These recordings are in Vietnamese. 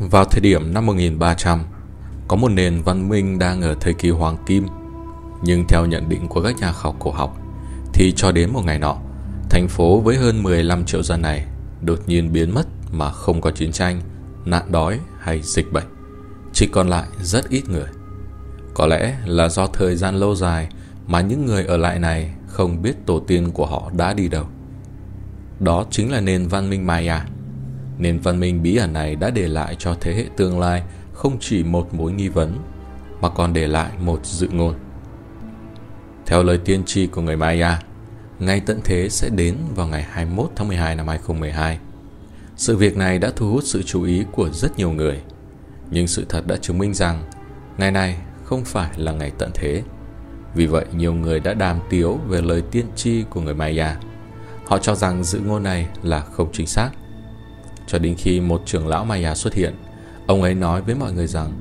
Vào thời điểm năm 1300, có một nền văn minh đang ở thời kỳ hoàng kim. Nhưng theo nhận định của các nhà khảo cổ học, thì cho đến một ngày nọ, thành phố với hơn 15 triệu dân này đột nhiên biến mất mà không có chiến tranh, nạn đói hay dịch bệnh. Chỉ còn lại rất ít người. Có lẽ là do thời gian lâu dài mà những người ở lại này không biết tổ tiên của họ đã đi đâu. Đó chính là nền văn minh Maya. Nền văn minh bí ẩn này đã để lại cho thế hệ tương lai không chỉ một mối nghi vấn, mà còn để lại một dự ngôn. Theo lời tiên tri của người Maya, ngày tận thế sẽ đến vào ngày 21 tháng 12 năm 2012. Sự việc này đã thu hút sự chú ý của rất nhiều người, nhưng sự thật đã chứng minh rằng ngày này không phải là ngày tận thế. Vì vậy, nhiều người đã đàm tiếu về lời tiên tri của người Maya. Họ cho rằng dự ngôn này là không chính xác. Cho đến khi một trưởng lão Maya xuất hiện, ông ấy nói với mọi người rằng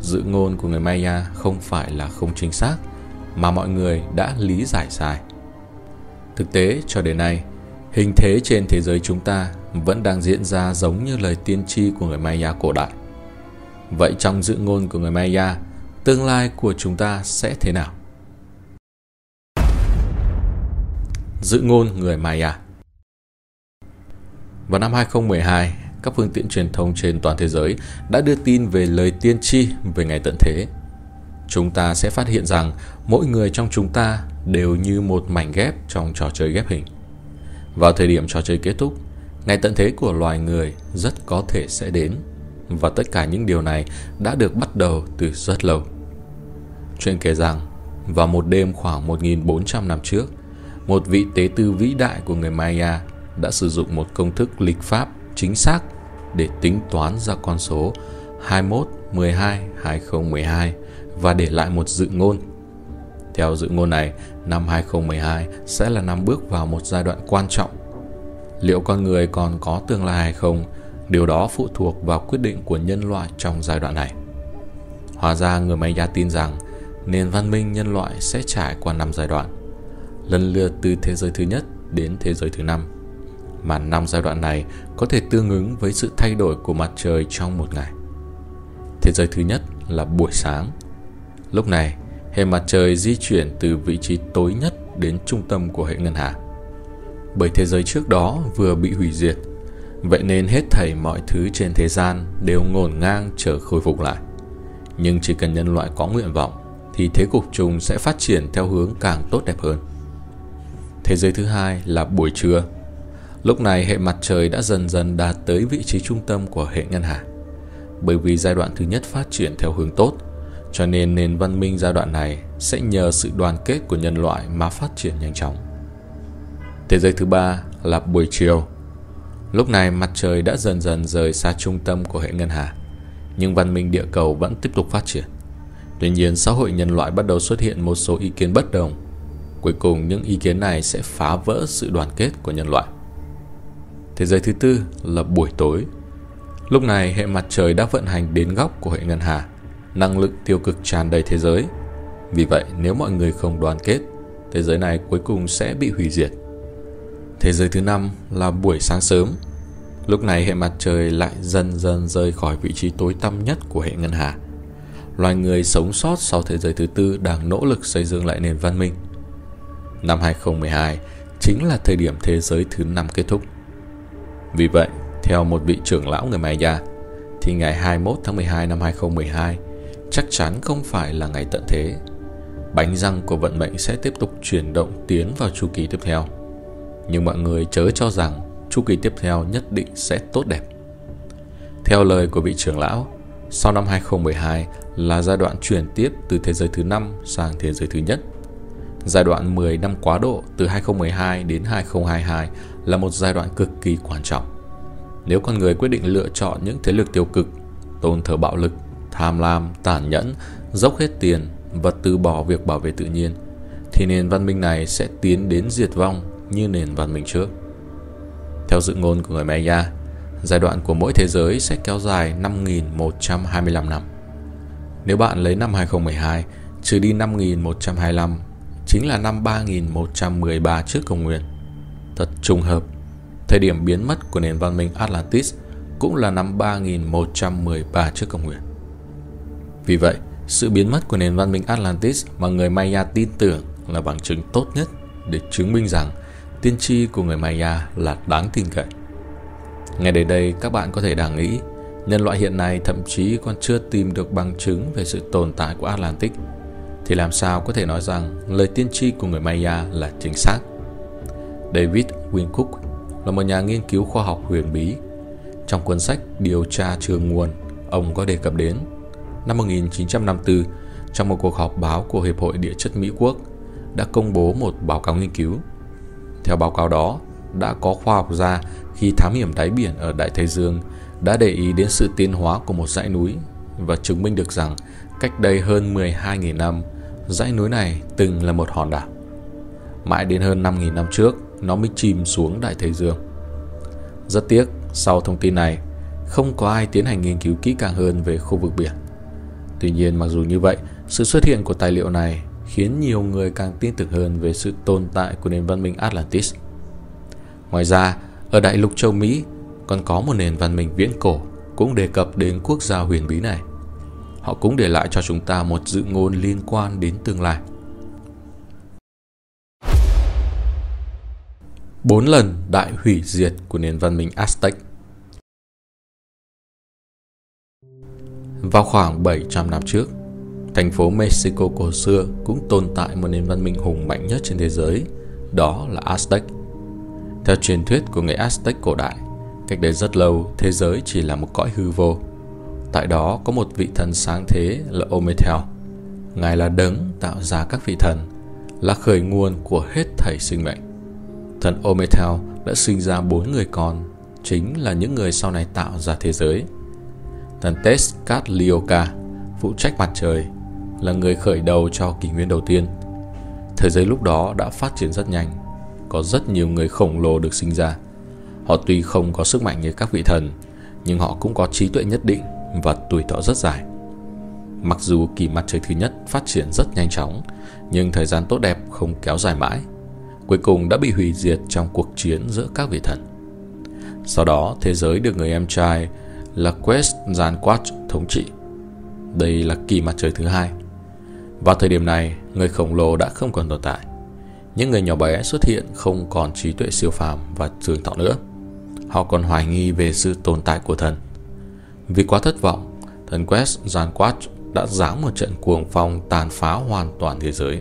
dự ngôn của người Maya không phải là không chính xác, mà mọi người đã lý giải sai. Thực tế, cho đến nay, hình thế trên thế giới chúng ta vẫn đang diễn ra giống như lời tiên tri của người Maya cổ đại. Vậy trong dự ngôn của người Maya, tương lai của chúng ta sẽ thế nào? Dự ngôn người Maya vào năm 2012, các phương tiện truyền thông trên toàn thế giới đã đưa tin về lời tiên tri về ngày tận thế. Chúng ta sẽ phát hiện rằng mỗi người trong chúng ta đều như một mảnh ghép trong trò chơi ghép hình. Vào thời điểm trò chơi kết thúc, ngày tận thế của loài người rất có thể sẽ đến và tất cả những điều này đã được bắt đầu từ rất lâu. Chuyện kể rằng, vào một đêm khoảng 1.400 năm trước, một vị tế tư vĩ đại của người Maya đã sử dụng một công thức lịch pháp chính xác để tính toán ra con số 21 12 2012 và để lại một dự ngôn. Theo dự ngôn này, năm 2012 sẽ là năm bước vào một giai đoạn quan trọng. Liệu con người còn có tương lai hay không, điều đó phụ thuộc vào quyết định của nhân loại trong giai đoạn này. Hóa ra người Maya tin rằng nền văn minh nhân loại sẽ trải qua năm giai đoạn, lần lượt từ thế giới thứ nhất đến thế giới thứ năm mà năm giai đoạn này có thể tương ứng với sự thay đổi của mặt trời trong một ngày. Thế giới thứ nhất là buổi sáng. Lúc này, hệ mặt trời di chuyển từ vị trí tối nhất đến trung tâm của hệ ngân hà. Bởi thế giới trước đó vừa bị hủy diệt, vậy nên hết thảy mọi thứ trên thế gian đều ngổn ngang chờ khôi phục lại. Nhưng chỉ cần nhân loại có nguyện vọng, thì thế cục chung sẽ phát triển theo hướng càng tốt đẹp hơn. Thế giới thứ hai là buổi trưa Lúc này hệ mặt trời đã dần dần đạt tới vị trí trung tâm của hệ ngân hà. Bởi vì giai đoạn thứ nhất phát triển theo hướng tốt, cho nên nền văn minh giai đoạn này sẽ nhờ sự đoàn kết của nhân loại mà phát triển nhanh chóng. Thế giới thứ ba là buổi chiều. Lúc này mặt trời đã dần dần rời xa trung tâm của hệ ngân hà, nhưng văn minh địa cầu vẫn tiếp tục phát triển. Tuy nhiên, xã hội nhân loại bắt đầu xuất hiện một số ý kiến bất đồng. Cuối cùng, những ý kiến này sẽ phá vỡ sự đoàn kết của nhân loại. Thế giới thứ tư là buổi tối. Lúc này hệ mặt trời đã vận hành đến góc của hệ ngân hà, năng lượng tiêu cực tràn đầy thế giới. Vì vậy, nếu mọi người không đoàn kết, thế giới này cuối cùng sẽ bị hủy diệt. Thế giới thứ năm là buổi sáng sớm. Lúc này hệ mặt trời lại dần dần rơi khỏi vị trí tối tăm nhất của hệ ngân hà. Loài người sống sót sau thế giới thứ tư đang nỗ lực xây dựng lại nền văn minh. Năm 2012 chính là thời điểm thế giới thứ năm kết thúc. Vì vậy, theo một vị trưởng lão người Maya, thì ngày 21 tháng 12 năm 2012 chắc chắn không phải là ngày tận thế. Bánh răng của vận mệnh sẽ tiếp tục chuyển động tiến vào chu kỳ tiếp theo. Nhưng mọi người chớ cho rằng chu kỳ tiếp theo nhất định sẽ tốt đẹp. Theo lời của vị trưởng lão, sau năm 2012 là giai đoạn chuyển tiếp từ thế giới thứ 5 sang thế giới thứ nhất. Giai đoạn 10 năm quá độ từ 2012 đến 2022 là một giai đoạn cực kỳ quan trọng. Nếu con người quyết định lựa chọn những thế lực tiêu cực, tôn thờ bạo lực, tham lam, tàn nhẫn, dốc hết tiền và từ bỏ việc bảo vệ tự nhiên, thì nền văn minh này sẽ tiến đến diệt vong như nền văn minh trước. Theo dự ngôn của người Maya, giai đoạn của mỗi thế giới sẽ kéo dài 5.125 năm. Nếu bạn lấy năm 2012 trừ đi 5.125 chính là năm 3113 trước công nguyên. Thật trùng hợp, thời điểm biến mất của nền văn minh Atlantis cũng là năm 3113 trước công nguyên. Vì vậy, sự biến mất của nền văn minh Atlantis mà người Maya tin tưởng là bằng chứng tốt nhất để chứng minh rằng tiên tri của người Maya là đáng tin cậy. Ngay đến đây các bạn có thể đang nghĩ nhân loại hiện nay thậm chí còn chưa tìm được bằng chứng về sự tồn tại của Atlantis thì làm sao có thể nói rằng lời tiên tri của người Maya là chính xác. David Wincook là một nhà nghiên cứu khoa học huyền bí. Trong cuốn sách Điều tra trường nguồn, ông có đề cập đến năm 1954 trong một cuộc họp báo của Hiệp hội Địa chất Mỹ Quốc đã công bố một báo cáo nghiên cứu. Theo báo cáo đó, đã có khoa học gia khi thám hiểm đáy biển ở Đại Tây Dương đã để ý đến sự tiến hóa của một dãy núi và chứng minh được rằng cách đây hơn 12.000 năm, dãy núi này từng là một hòn đảo. Mãi đến hơn 5.000 năm trước, nó mới chìm xuống Đại Tây Dương. Rất tiếc, sau thông tin này, không có ai tiến hành nghiên cứu kỹ càng hơn về khu vực biển. Tuy nhiên mặc dù như vậy, sự xuất hiện của tài liệu này khiến nhiều người càng tin tưởng hơn về sự tồn tại của nền văn minh Atlantis. Ngoài ra, ở đại lục châu Mỹ còn có một nền văn minh viễn cổ cũng đề cập đến quốc gia huyền bí này. Họ cũng để lại cho chúng ta một dự ngôn liên quan đến tương lai. Bốn lần đại hủy diệt của nền văn minh Aztec Vào khoảng 700 năm trước, thành phố Mexico cổ xưa cũng tồn tại một nền văn minh hùng mạnh nhất trên thế giới, đó là Aztec. Theo truyền thuyết của người Aztec cổ đại, cách đây rất lâu thế giới chỉ là một cõi hư vô. Tại đó có một vị thần sáng thế là Ometel. Ngài là đấng tạo ra các vị thần, là khởi nguồn của hết thảy sinh mệnh. Thần Ometel đã sinh ra bốn người con, chính là những người sau này tạo ra thế giới. Thần Tezcatlioca phụ trách mặt trời, là người khởi đầu cho kỷ nguyên đầu tiên. Thế giới lúc đó đã phát triển rất nhanh, có rất nhiều người khổng lồ được sinh ra. Họ tuy không có sức mạnh như các vị thần, nhưng họ cũng có trí tuệ nhất định và tuổi thọ rất dài. Mặc dù kỳ mặt trời thứ nhất phát triển rất nhanh chóng, nhưng thời gian tốt đẹp không kéo dài mãi. Cuối cùng đã bị hủy diệt trong cuộc chiến giữa các vị thần. Sau đó, thế giới được người em trai là Quest Zanquat thống trị. Đây là kỳ mặt trời thứ hai. Vào thời điểm này, người khổng lồ đã không còn tồn tại. Những người nhỏ bé xuất hiện không còn trí tuệ siêu phàm và trường thọ nữa. Họ còn hoài nghi về sự tồn tại của thần. Vì quá thất vọng, thần Quest Zanquat đã giáng một trận cuồng phong tàn phá hoàn toàn thế giới.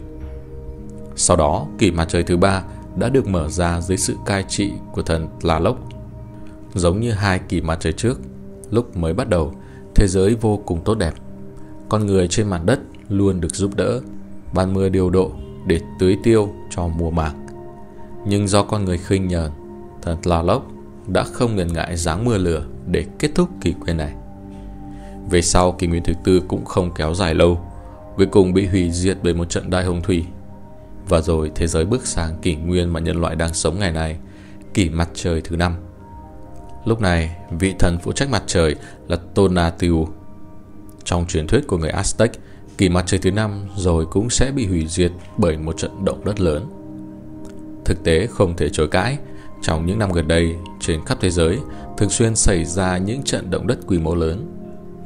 Sau đó, kỷ mặt trời thứ ba đã được mở ra dưới sự cai trị của thần Tlaloc. Giống như hai kỷ mặt trời trước, lúc mới bắt đầu, thế giới vô cùng tốt đẹp. Con người trên mặt đất luôn được giúp đỡ, ban mưa điều độ để tưới tiêu cho mùa màng. Nhưng do con người khinh nhờn, thần Tlaloc đã không ngần ngại giáng mưa lửa để kết thúc kỷ nguyên này. Về sau, kỷ nguyên thứ tư cũng không kéo dài lâu, cuối cùng bị hủy diệt bởi một trận đại hồng thủy. Và rồi thế giới bước sang kỷ nguyên mà nhân loại đang sống ngày nay, kỷ mặt trời thứ năm. Lúc này, vị thần phụ trách mặt trời là Tonatiuh. Trong truyền thuyết của người Aztec, kỳ mặt trời thứ năm rồi cũng sẽ bị hủy diệt bởi một trận động đất lớn. Thực tế không thể chối cãi, trong những năm gần đây, trên khắp thế giới thường xuyên xảy ra những trận động đất quy mô lớn.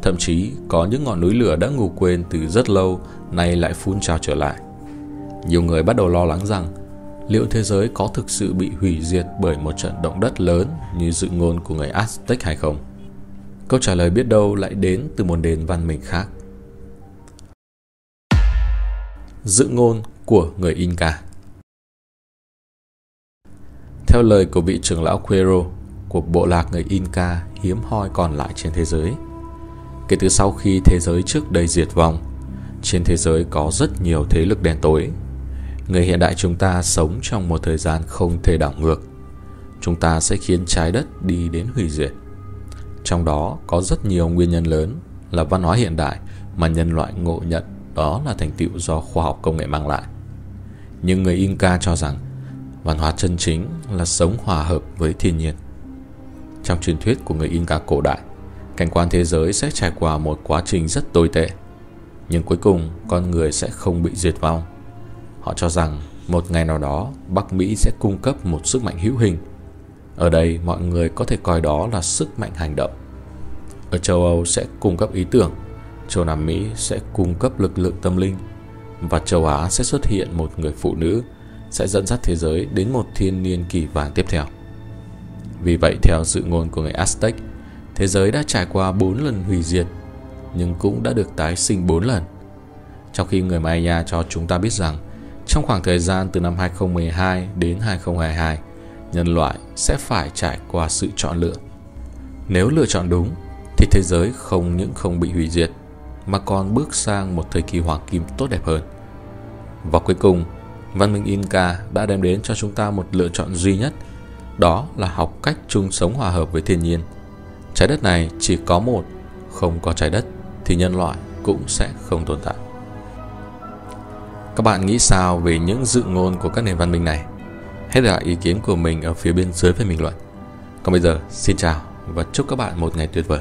Thậm chí có những ngọn núi lửa đã ngủ quên từ rất lâu nay lại phun trào trở lại. Nhiều người bắt đầu lo lắng rằng liệu thế giới có thực sự bị hủy diệt bởi một trận động đất lớn như dự ngôn của người Aztec hay không? Câu trả lời biết đâu lại đến từ một nền văn minh khác. Dự ngôn của người Inca Theo lời của vị trưởng lão Quero của bộ lạc người Inca hiếm hoi còn lại trên thế giới. Kể từ sau khi thế giới trước đây diệt vong, trên thế giới có rất nhiều thế lực đen tối. Người hiện đại chúng ta sống trong một thời gian không thể đảo ngược. Chúng ta sẽ khiến trái đất đi đến hủy diệt. Trong đó có rất nhiều nguyên nhân lớn là văn hóa hiện đại mà nhân loại ngộ nhận đó là thành tựu do khoa học công nghệ mang lại. Nhưng người Inca cho rằng văn hóa chân chính là sống hòa hợp với thiên nhiên. Trong truyền thuyết của người Inca cổ đại, cảnh quan thế giới sẽ trải qua một quá trình rất tồi tệ. Nhưng cuối cùng, con người sẽ không bị diệt vong. Họ cho rằng một ngày nào đó, Bắc Mỹ sẽ cung cấp một sức mạnh hữu hình. Ở đây, mọi người có thể coi đó là sức mạnh hành động, Ở châu Âu sẽ cung cấp ý tưởng, châu Nam Mỹ sẽ cung cấp lực lượng tâm linh và châu Á sẽ xuất hiện một người phụ nữ sẽ dẫn dắt thế giới đến một thiên niên kỷ vàng tiếp theo. Vì vậy theo dự ngôn của người Aztec, thế giới đã trải qua 4 lần hủy diệt nhưng cũng đã được tái sinh 4 lần. Trong khi người Maya cho chúng ta biết rằng trong khoảng thời gian từ năm 2012 đến 2022, nhân loại sẽ phải trải qua sự chọn lựa. Nếu lựa chọn đúng thì thế giới không những không bị hủy diệt mà còn bước sang một thời kỳ hoàng kim tốt đẹp hơn. Và cuối cùng, văn minh Inca đã đem đến cho chúng ta một lựa chọn duy nhất, đó là học cách chung sống hòa hợp với thiên nhiên. Trái đất này chỉ có một, không có trái đất thì nhân loại cũng sẽ không tồn tại. Các bạn nghĩ sao về những dự ngôn của các nền văn minh này? Hãy để lại ý kiến của mình ở phía bên dưới phần bình luận. Còn bây giờ, xin chào và chúc các bạn một ngày tuyệt vời.